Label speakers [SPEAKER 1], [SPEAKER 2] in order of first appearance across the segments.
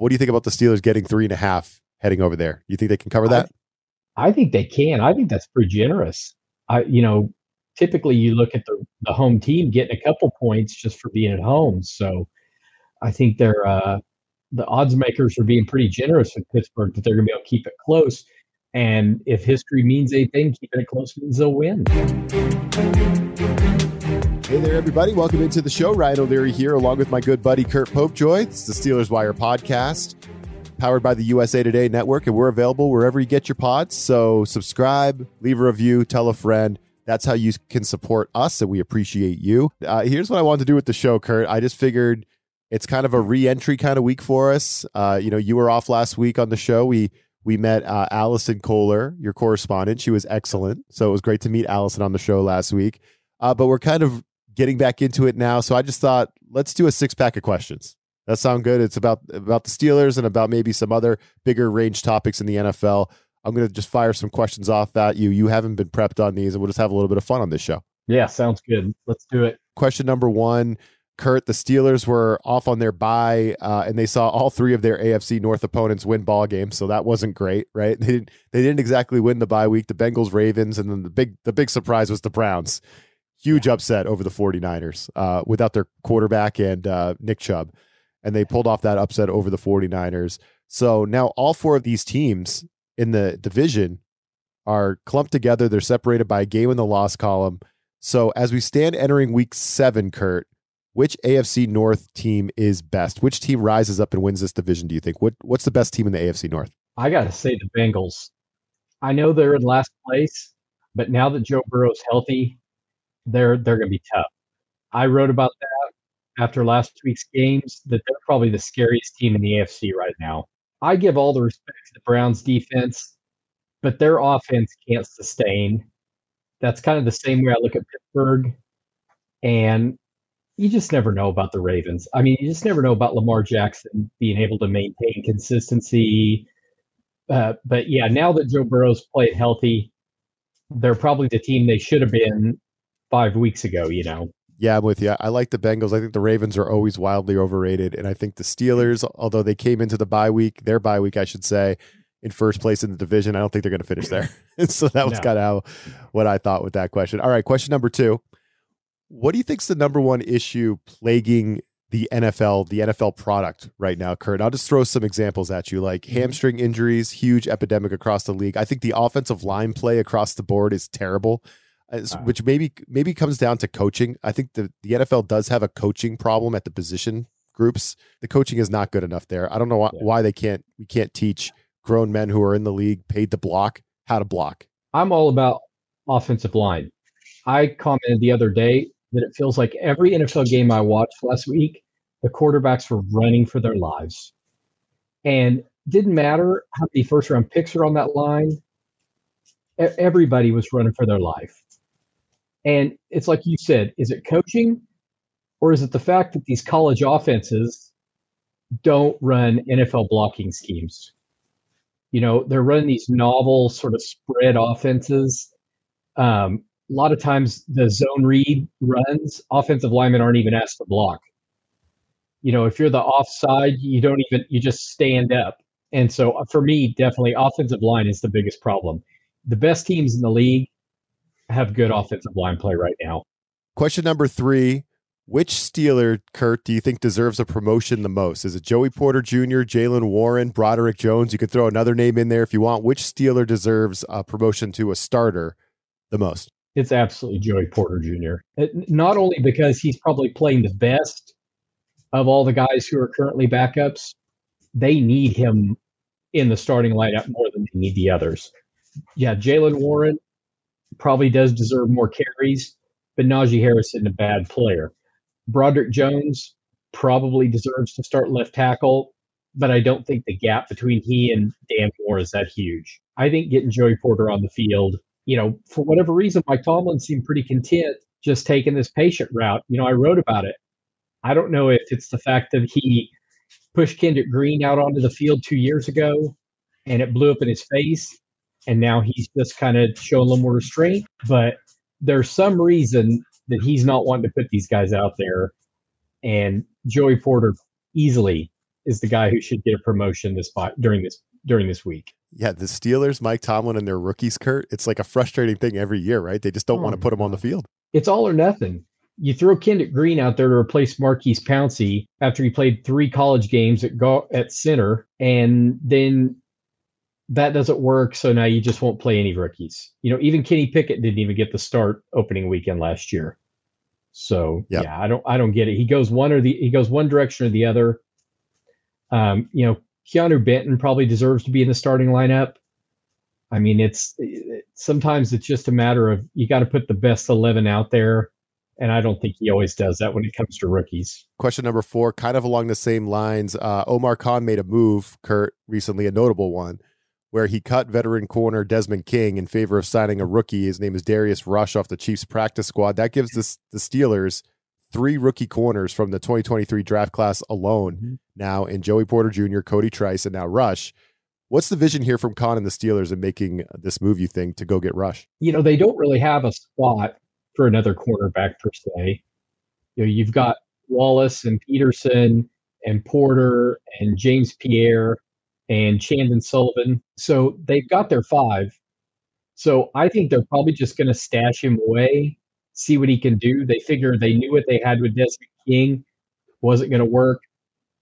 [SPEAKER 1] What do you think about the Steelers getting three and a half heading over there? You think they can cover that?
[SPEAKER 2] I, I think they can. I think that's pretty generous. I, you know, typically you look at the, the home team getting a couple points just for being at home. So I think they're uh, the odds makers are being pretty generous with Pittsburgh that they're going to be able to keep it close. And if history means anything, keeping it close means they'll win.
[SPEAKER 1] Hey there, everybody. Welcome into the show. Ryan O'Leary here, along with my good buddy Curt Popejoy. It's the Steelers Wire podcast, powered by the USA Today Network, and we're available wherever you get your pods. So subscribe, leave a review, tell a friend. That's how you can support us, and we appreciate you. Uh, here's what I wanted to do with the show, Kurt. I just figured it's kind of a re-entry kind of week for us. Uh, you know, you were off last week on the show. We we met uh, Allison Kohler, your correspondent. She was excellent, so it was great to meet Allison on the show last week. Uh, but we're kind of getting back into it now. So I just thought, let's do a six pack of questions. That sound good? It's about about the Steelers and about maybe some other bigger range topics in the NFL. I'm going to just fire some questions off at you. You haven't been prepped on these, and we'll just have a little bit of fun on this show.
[SPEAKER 2] Yeah, sounds good. Let's do it.
[SPEAKER 1] Question number one. Curt, the Steelers were off on their bye, uh, and they saw all three of their AFC North opponents win ball games. So that wasn't great, right? They didn't. They didn't exactly win the bye week. The Bengals, Ravens, and then the big the big surprise was the Browns huge upset over the 49ers uh, without their quarterback and uh, Nick Chubb. And they pulled off that upset over the 49ers. So now all four of these teams in the division are clumped together. They're separated by a game in the loss column. So as we stand entering week seven, Curt, which AFC North team is best? Which team rises up and wins this division, do you think? What What's the best team in the AFC North?
[SPEAKER 2] I got to say the Bengals. I know they're in last place, but now that Joe Burrow's healthy, they're they're going to be tough. I wrote about that after last week's games that they're probably the scariest team in the AFC right now. I give all the respect to the Browns defense, but their offense can't sustain. That's kind of the same way I look at Pittsburgh. And you just never know about the Ravens. I mean, you just never know about Lamar Jackson being able to maintain consistency. Uh, but yeah, now that Joe Burrow's played healthy, they're probably the team they should have been five weeks ago, you know.
[SPEAKER 1] Yeah, I'm with you. I like the Bengals. I think the Ravens are always wildly overrated. And I think the Steelers, although they came into the bye week, their bye week, I should say, in first place in the division, I don't think they're going to finish there. so that was no. kind of what I thought with that question. All right, question number two. What do you think is the number one issue plaguing the NFL, the NFL product right now, Curt? I'll just throw some examples at you like mm-hmm. hamstring injuries, huge epidemic across the league. I think the offensive line play across the board is terrible Uh, uh-huh. which maybe maybe comes down to coaching. I think the, the NFL does have a coaching problem at the position groups. The coaching is not good enough there. I don't know why, yeah. why they can't we can't teach grown men who are in the league paid to block how to block.
[SPEAKER 2] I'm all about offensive line. I commented the other day that it feels like every NFL game I watched last week, the quarterbacks were running for their lives. And didn't matter how many first round picks are on that line. Everybody was running for their life. And it's like you said, is it coaching or is it the fact that these college offenses don't run NFL blocking schemes? You know, they're running these novel sort of spread offenses. Um, a lot of times the zone read runs, offensive linemen aren't even asked to block. You know, if you're the offside, you don't even, you just stand up. And so uh, for me, definitely offensive line is the biggest problem. The best teams in the league have good offensive line play right now.
[SPEAKER 1] Question number three. Which Steeler, Curt, do you think deserves a promotion the most? Is it Joey Porter Jr., Jaylen Warren, Broderick Jones? You could throw another name in there if you want. Which Steeler deserves a promotion to a starter the most?
[SPEAKER 2] It's absolutely Joey Porter Jr. It, uh, not only because he's probably playing the best of all the guys who are currently backups, they need him in the starting lineup more than they need the others. Yeah, Jaylen Warren, probably does deserve more carries, but Najee Harris isn't a bad player. Broderick Jones probably deserves to start left tackle, but I don't think the gap between he and Dan Moore is that huge. I think getting Joey Porter on the field, you know, for whatever reason, Mike Tomlin seemed pretty content just taking this patient route. You know, I wrote about it. I don't know if it's the fact that he pushed Kendrick Green out onto the field two years ago and it blew up in his face and now he's just kind of showing a little more restraint. But there's some reason that he's not wanting to put these guys out there. And Joey Porter easily is the guy who should get a promotion this during this during this week.
[SPEAKER 1] Yeah, the Steelers, Mike Tomlin, and their rookies, Curt. It's like a frustrating thing every year, right? They just don't oh want to put them on the field.
[SPEAKER 2] It's all or nothing. You throw Kendrick Green out there to replace Maurkice Pouncey after he played three college games at go- at center, and then that doesn't work. So now you just won't play any rookies. You know, even Kenny Pickett didn't even get the start opening weekend last year. So yep. yeah, I don't I don't get it. He goes one or the he goes one direction or the other. Um, you know, Keanu Benton probably deserves to be in the starting lineup. I mean, it's it, sometimes it's just a matter of you got to put the best 11 out there. And I don't think he always does that when it comes to rookies.
[SPEAKER 1] Question number four, kind of along the same lines. Uh, Omar Khan made a move, Curt, recently, a notable one, where he cut veteran corner Desmond King in favor of signing a rookie. His name is Darius Rush off the Chiefs practice squad. That gives the, the Steelers three rookie corners from the 2023 draft class alone mm-hmm. now in Joey Porter Jr., Cory Trice, and now Rush. What's the vision here from Khan and the Steelers in making this move, you think, to go get Rush?
[SPEAKER 2] You know, they don't really have a spot for another cornerback per se. You know, you've got Wallace and Peterson and Porter and James Pierre and Chandon Sullivan. So they've got their five. So I think they're probably just going to stash him away see what he can do. They figure they knew what they had with Desmond King wasn't going to work.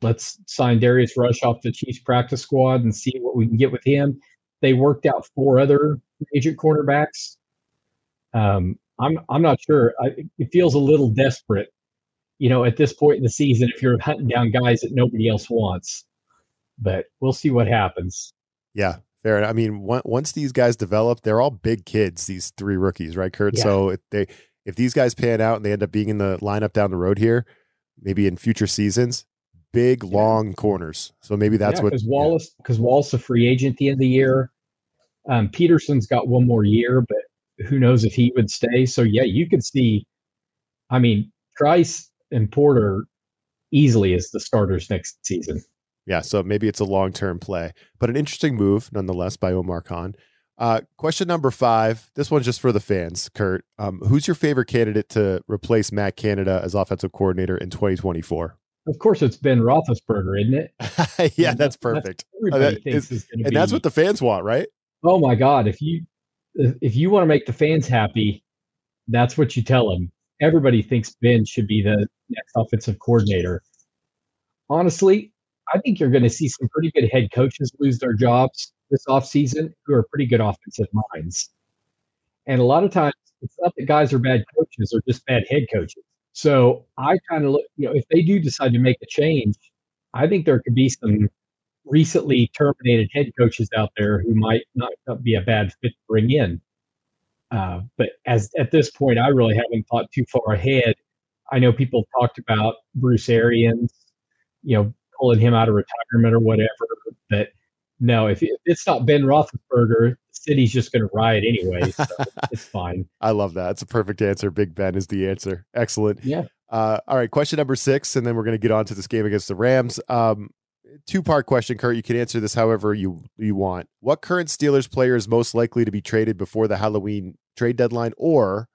[SPEAKER 2] Let's sign Darius Rush off the Chiefs practice squad and see what we can get with him. They worked out four other agent cornerbacks. Um, I'm I'm not sure. I, it feels a little desperate, you know, at this point in the season if you're hunting down guys that nobody else wants. But we'll see what happens.
[SPEAKER 1] Yeah, fair. I mean, once these guys develop, they're all big kids. These three rookies, right, Curt? Yeah. So they if these guys pan out and they end up being in the lineup down the road here, maybe in future seasons, big yeah. long corners. So maybe that's yeah, what
[SPEAKER 2] because Wallace because yeah. Wallace a free agent at the end of the year. Um, Peterson's got one more year, but who knows if he would stay. So yeah, you could see. I mean, Trice and Porter easily as the starters next season.
[SPEAKER 1] Yeah, so maybe it's a long term play, but an interesting move nonetheless by Omar Khan. Uh, question number five. This one's just for the fans, Curt. Um, who's your favorite candidate to replace Matt Canada as offensive coordinator in 2024?
[SPEAKER 2] Of course, it's Ben Roethlisberger, isn't
[SPEAKER 1] it? yeah, that's perfect. That's uh, that is, and be. that's what the fans want, right?
[SPEAKER 2] Oh my God! If you if you want to make the fans happy, that's what you tell them. Everybody thinks Ben should be the next offensive coordinator. Honestly, I think you're going to see some pretty good head coaches lose their jobs this offseason who are pretty good offensive minds. And a lot of times it's not that guys are bad coaches or just bad head coaches. So I kind of look, you know, if they do decide to make a change, I think there could be some recently terminated head coaches out there who might not be a bad fit to bring in. Uh, but as at this point, I really haven't thought too far ahead. I know people talked about Bruce Arians, you know, pulling him out of retirement or whatever. But no, if, it's not Ben Roethlisberger, the city's just going to riot anyway. So it's fine.
[SPEAKER 1] I love that. It's a perfect answer. Big Ben is the answer. Excellent.
[SPEAKER 2] Yeah.
[SPEAKER 1] Uh, all right. Question number six, and then we're going to get on to this game against the Rams. Um, two part question, Curt. You can answer this however you you want. What current Steelers player is most likely to be traded before the Halloween trade deadline, or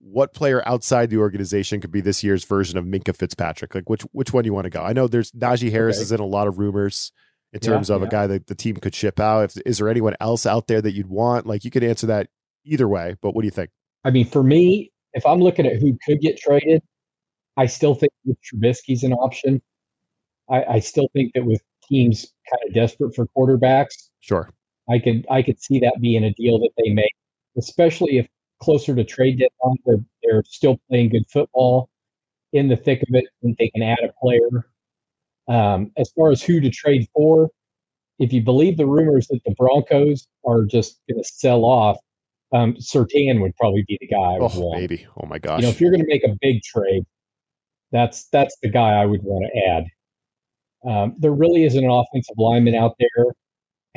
[SPEAKER 1] what player outside the organization could be this year's version of Minkah Fitzpatrick? Like which which one do you want to go? I know there's Najee Harris okay. is in a lot of rumors in terms yeah, of yeah. a guy that the team could ship out. If, is there anyone else out there that you'd want? Like you could answer that either way, but what do you think?
[SPEAKER 2] I mean, for me, if I'm looking at who could get traded, I still think Trubisky's an option. I, I still think that with teams kind of desperate for quarterbacks,
[SPEAKER 1] sure,
[SPEAKER 2] I could I could see that being a deal that they make, especially if closer to trade deadline they're they're still playing good football in the thick of it, and they can add a player um, as far as who to trade for, if you believe the rumors that the Broncos are just going to sell off, um, Surtain would probably be the guy. I would
[SPEAKER 1] oh,
[SPEAKER 2] want.
[SPEAKER 1] maybe. Oh my gosh.
[SPEAKER 2] You know, if you're going to make a big trade, that's that's the guy I would want to add. Um, there really isn't an offensive lineman out there,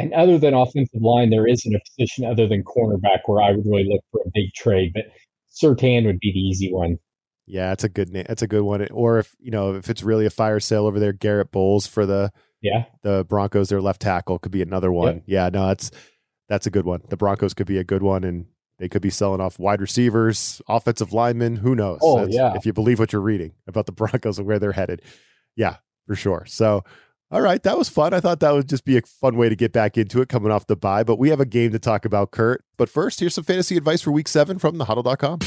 [SPEAKER 2] and other than offensive line, there isn't a position other than cornerback where I would really look for a big trade. But Surtain would be the easy one.
[SPEAKER 1] Yeah, that's a good name. That's a good one. Or if you know if it's really a fire sale over there, Garrett Bolles for the
[SPEAKER 2] yeah
[SPEAKER 1] the Broncos, their left tackle could be another one. Yep. Yeah, no, that's that's a good one. The Broncos could be a good one, and they could be selling off wide receivers, offensive linemen. Who knows?
[SPEAKER 2] Oh that's, yeah.
[SPEAKER 1] If you believe what you're reading about the Broncos and where they're headed, yeah, for sure. So All right, that was fun. I thought that would just be a fun way to get back into it coming off the bye, but we have a game to talk about, Curt. But first, here's some fantasy advice for week seven from thehuddle.com.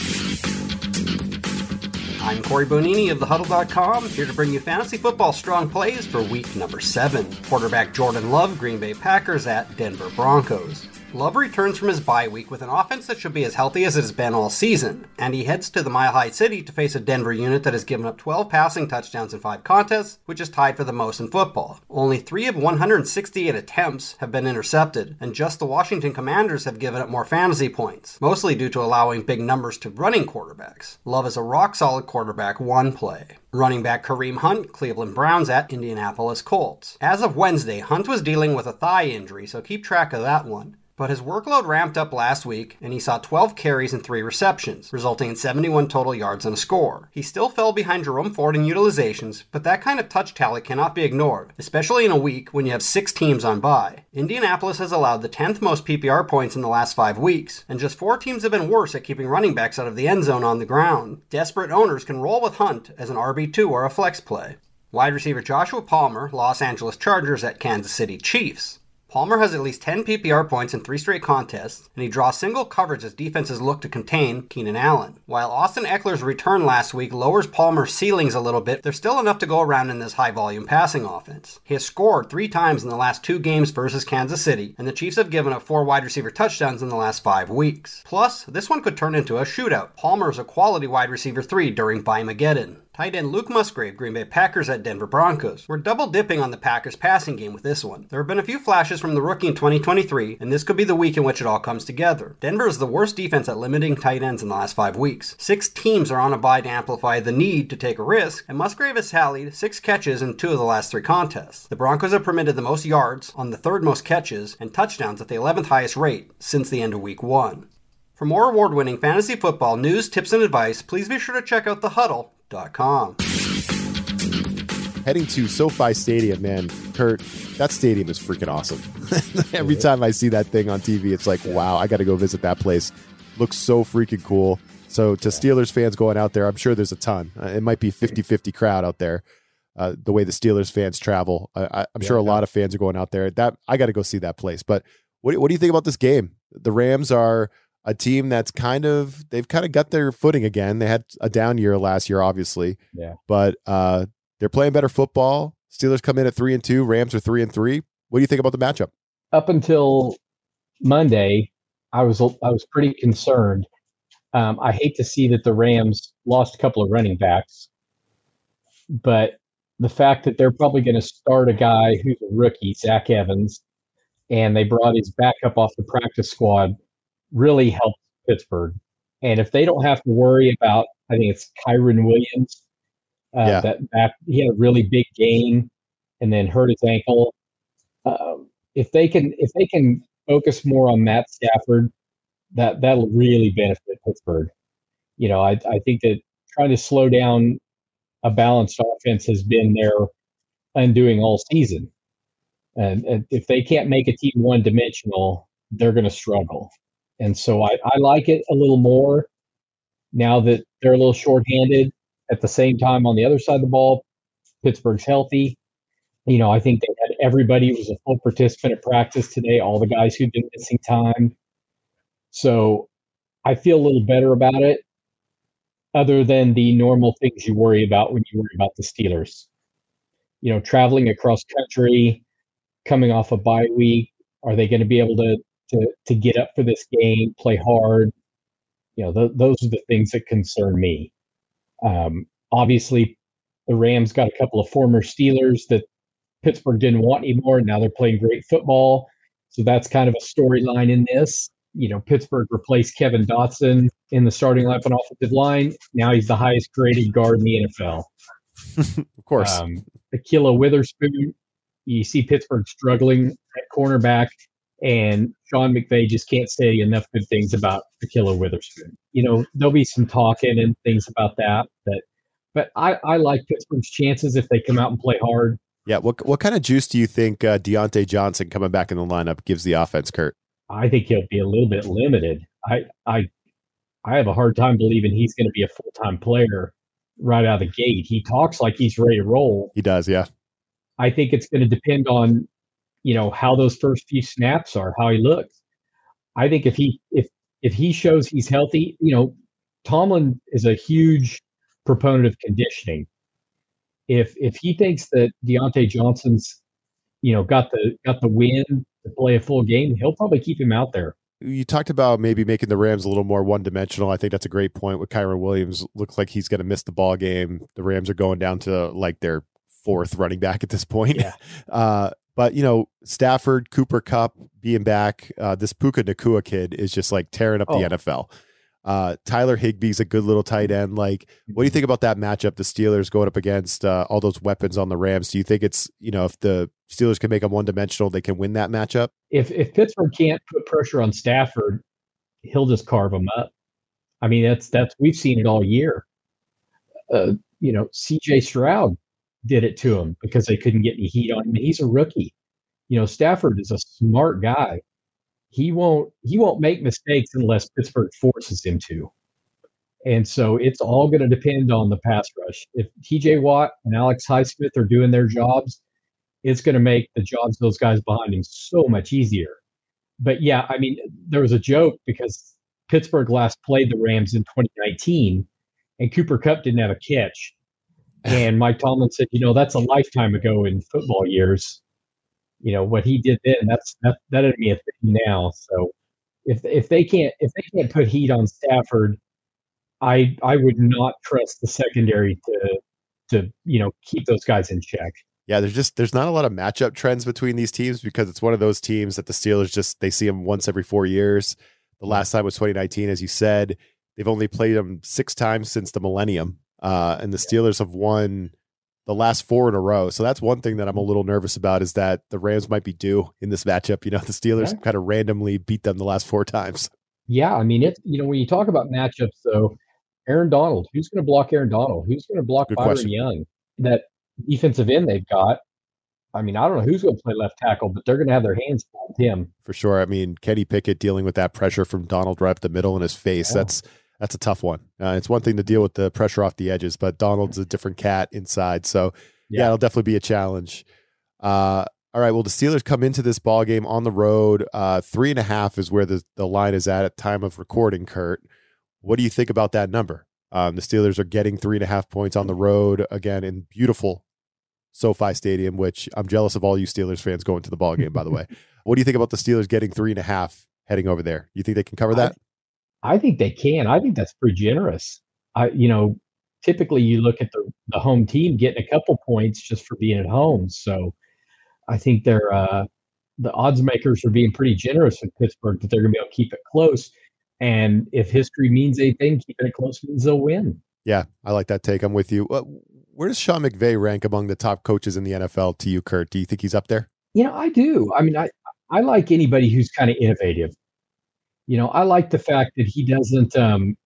[SPEAKER 3] I'm Cory Bonini of thehuddle.com, here to bring you fantasy football strong plays for week number seven. Quarterback Jordan Love, Green Bay Packers at Denver Broncos. Love returns from his bye week with an offense that should be as healthy as it has been all season, and he heads to the Mile High City to face a Denver unit that has given up 12 passing touchdowns in 5 contests, which is tied for the most in football. Only 3 of 168 attempts have been intercepted, and just the Washington Commanders have given up more fantasy points, mostly due to allowing big numbers to running quarterbacks. Love is a rock solid quarterback one play. Running back Kareem Hunt, Cleveland Browns at Indianapolis Colts. As of Wednesday, Hunt was dealing with a thigh injury, so keep track of that one. But his workload ramped up last week, and he saw 12 carries and 3 receptions, resulting in 71 total yards and a score. He still fell behind Jerome Ford in utilizations, but that kind of touch tally cannot be ignored, especially in a week when you have six teams on bye. Indianapolis has allowed the 10th most PPR points in the last five weeks, and just four teams have been worse at keeping running backs out of the end zone on the ground. Desperate owners can roll with Hunt as an RB2 or a flex play. Wide receiver Joshua Palmer, Los Angeles Chargers at Kansas City Chiefs. Palmer has at least 10 PPR points in three straight contests, and he draws single coverage as defenses look to contain Keenan Allen. While Austin Ekeler's return last week lowers Palmer's ceilings a little bit, there's still enough to go around in this high volume passing offense. He has scored three times in the last two games versus Kansas City, and the Chiefs have given up four wide receiver touchdowns in the last five weeks. Plus, this one could turn into a shootout. Palmer is a quality wide receiver three during Mageddon. Tight end Luke Musgrave, Green Bay Packers at Denver Broncos. We're double dipping on the Packers passing game with this one. There have been a few flashes from the rookie in 2023, and this could be the week in which it all comes together. Denver is the worst defense at limiting tight ends in the last five weeks. Six teams are on a bye to amplify the need to take a risk, and Musgrave has tallied six catches in two of the last three contests. The Broncos have permitted the most yards on the third most catches and touchdowns at the 11th highest rate since the end of week one. For more award winning fantasy football news, tips, and advice, please be sure to check out The Huddle com.
[SPEAKER 1] Heading to SoFi Stadium, man, Curt, that stadium is freaking awesome. Every time I see that thing on TV, it's like, wow, I got to go visit that place. Looks so freaking cool. So, to Steelers fans going out there, I'm sure there's a ton. Uh, it might be 50 50 crowd out there. Uh, the way the Steelers fans travel, I, am sure a lot of fans are going out there. That I got to go see that place. But what, what do you think about this game? The Rams are a team that's kind of they've kind of got their footing again. They had a down year last year, obviously.
[SPEAKER 2] Yeah.
[SPEAKER 1] But uh, they're playing better football. Steelers come in at three and two. Rams are three and three. What do you think about the matchup?
[SPEAKER 2] Up until Monday, I was I was pretty concerned. Um, I hate to see that the Rams lost a couple of running backs, but the fact that they're probably going to start a guy who's a rookie, Zach Evans, and they brought his backup off the practice squad really helped Pittsburgh. And if they don't have to worry about, I think it's Kyren Williams, uh, yeah. that back, he had a really big game and then hurt his ankle. Um, if they can, if they can focus more on Matt Stafford, that that'll really benefit Pittsburgh. You know, I I think that trying to slow down a balanced offense has been their undoing all season. And, and if they can't make a team one dimensional, they're going to struggle. And so I, I like it a little more now that they're a little shorthanded. At the same time, on the other side of the ball, Pittsburgh's healthy. You know, I think they had everybody was a full participant at practice today, all the guys who've been missing time. So I feel a little better about it, other than the normal things you worry about when you worry about the Steelers. You know, traveling across country, coming off a bye week, are they going to be able to to to get up for this game, play hard. You know, th- those are the things that concern me. Um, obviously, the Rams got a couple of former Steelers that Pittsburgh didn't want anymore. Now they're playing great football, so that's kind of a storyline in this. You know, Pittsburgh replaced Kevin Dotson in the starting lineup on offensive line. Now he's the highest graded guard in the NFL.
[SPEAKER 1] of course. Um,
[SPEAKER 2] Ahkello Witherspoon, you see Pittsburgh struggling at cornerback. And Sean McVay just can't say enough good things about Ahkello Witherspoon. You know, there'll be some talking and things about that, but but I, I like Pittsburgh's chances if they come out and play hard.
[SPEAKER 1] Yeah. What what kind of juice do you think uh, Diontae Johnson coming back in the lineup gives the offense, Curt?
[SPEAKER 2] I think he'll be a little bit limited. I I I have a hard time believing he's going to be a full time player right out of the gate. He talks like he's ready to roll.
[SPEAKER 1] He does, yeah.
[SPEAKER 2] I think it's going to depend on, you know, how those first few snaps are, how he looks. I think if he if if he shows he's healthy, you know, Tomlin is a huge proponent of conditioning. If if he thinks that Diontae Johnson's, you know, got the got the win to play a full game, he'll probably keep him out there.
[SPEAKER 1] You talked about maybe making the Rams a little more one dimensional. I think that's a great point with Kyren Williams. Looks like he's going to miss the ball game. The Rams are going down to like their fourth running back at this point.
[SPEAKER 2] Yeah.
[SPEAKER 1] Uh, but you know, Stafford, Cooper Kupp being back, uh, this Puka Nacua kid is just like tearing up
[SPEAKER 2] Oh.
[SPEAKER 1] the NFL. Uh, Tyler Higbee's a good little tight end. Like, what do you think about that matchup? The Steelers going up against uh, all those weapons on the Rams. Do you think it's you know if the Steelers can make them one dimensional, they can win that matchup?
[SPEAKER 2] If if Pittsburgh can't put pressure on Stafford, he'll just carve them up. I mean, that's that's we've seen it all year. Uh, you know, C.J. Stroud did it to him because they couldn't get any heat on him. He's a rookie. You know, Stafford is a smart guy. He won't he won't make mistakes unless Pittsburgh forces him to. And so it's all going to depend on the pass rush. If TJ Watt and Alex Highsmith are doing their jobs, it's going to make the jobs those guys behind him so much easier. But yeah, I mean, there was a joke because Pittsburgh last played the Rams in 2019 and Cooper Kupp didn't have a catch. And Mike Tomlin said, you know, that's a lifetime ago in football years. You know, what he did then, that's that that'd be a thing now. So if if they can't if they can't put heat on Stafford, I I would not trust the secondary to to, you know, keep those guys in check.
[SPEAKER 1] Yeah, there's just there's not a lot of matchup trends between these teams because it's one of those teams that the Steelers just they see them once every four years. The last time was 2019, as you said. They've only played them six times since the millennium, uh, and the Steelers have won the last four in a row. So that's one thing that I'm a little nervous about is that the Rams might be due in this matchup. You know, the Steelers
[SPEAKER 2] Yeah.
[SPEAKER 1] kind of randomly beat them the last four times.
[SPEAKER 2] Yeah, I mean it's you know when you talk about matchups though, Aaron Donald, who's going to block Aaron Donald? Who's going to block
[SPEAKER 1] Good
[SPEAKER 2] Byron
[SPEAKER 1] question.
[SPEAKER 2] Young? That defensive end they've got. I mean, I don't know who's going to play left tackle, but they're going to have their hands full with him.
[SPEAKER 1] for sure. I mean, Kenny Pickett dealing with that pressure from Donald right up the middle in his face.
[SPEAKER 2] Yeah.
[SPEAKER 1] That's that's a tough one. Uh, it's one thing to deal with the pressure off the edges, but Donald's a different cat inside. So yeah,
[SPEAKER 2] Yeah.
[SPEAKER 1] it'll definitely be a challenge. Uh, all right. Well, the Steelers come into this ball game on the road. Uh, three and a half is where the, the line is at at time of recording. Curt, what do you think about that number? Um, the Steelers are getting three and a half points on the road again in beautiful SoFi Stadium, which I'm jealous of all you Steelers fans going to the ball game. By the way, what do you think about the Steelers getting three and a half heading over there? You think they can cover that?
[SPEAKER 2] I think they can. I think that's pretty generous. I you know typically you look at the the home team getting a couple points just for being at home. So I think they're uh, the odds makers are being pretty generous with Pittsburgh that they're going to be able to keep it close. And if history means anything, keeping it close means they'll win.
[SPEAKER 1] Yeah, I like that take. I'm with you. Uh, Where does Sean McVay rank among the top coaches in the NFL to you, Curt? Do you think he's up there?
[SPEAKER 2] You know, I do. I mean, I I like anybody who's kind of innovative. You know, I like the fact that he doesn't. Um,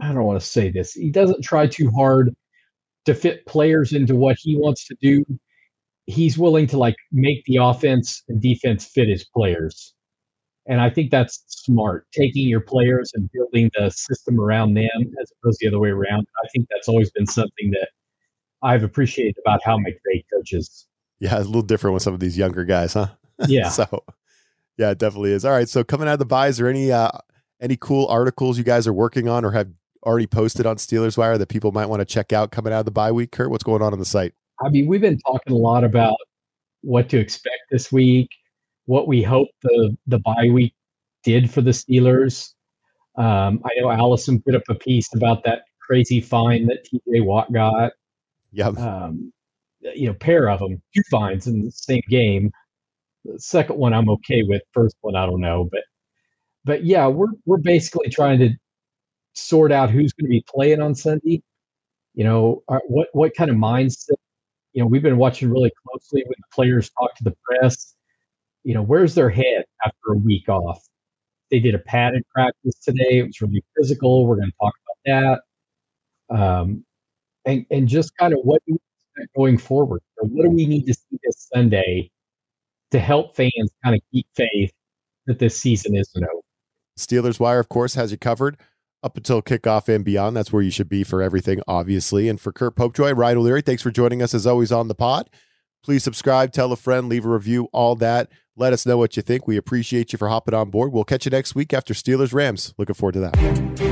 [SPEAKER 2] I don't want to say this. He doesn't try too hard to fit players into what he wants to do. He's willing to like make the offense and defense fit his players, and I think that's smart. Taking your players and building the system around them as opposed to the other way around. I think that's always been something that I've appreciated about how McVay coaches.
[SPEAKER 1] Yeah, it's a little different with some of these younger guys, huh?
[SPEAKER 2] Yeah.
[SPEAKER 1] so, yeah, it definitely is. All right. So, coming out of the bye, is there any uh, any cool articles you guys are working on or have already posted on Steelers Wire that people might want to check out coming out of the bye week? Curt, what's going on on the site?
[SPEAKER 2] I mean, we've been talking a lot about what to expect this week, what we hope the the bye week did for the Steelers. Um, I know Allison put up a piece about that crazy fine that TJ Watt got.
[SPEAKER 1] Yeah,
[SPEAKER 2] Um, you know, pair of them, two fines in the same game. The second one I'm okay with. First one I don't know, but but yeah, we're we're basically trying to sort out who's going to be playing on Sunday. You know, are, what what kind of mindset you know, we've been watching really closely when the players talk to the press. You know, where's their head after a week off? They did a padded practice today. It was really physical. We're going to talk about that. Um, and, and just kind of what do we expect going forward? What do we need to see this Sunday to help fans kind of keep faith that this season isn't over?
[SPEAKER 1] Steelers Wire, of course, has you covered up until kickoff and beyond. That's where you should be for everything, obviously. And for Curt Popejoy, Ryan O'Leary, thanks for joining us as always on the pod. Please subscribe, tell a friend, leave a review, all that. Let us know what you think. We appreciate you for hopping on board. We'll catch you next week after Steelers Rams. Looking forward to that.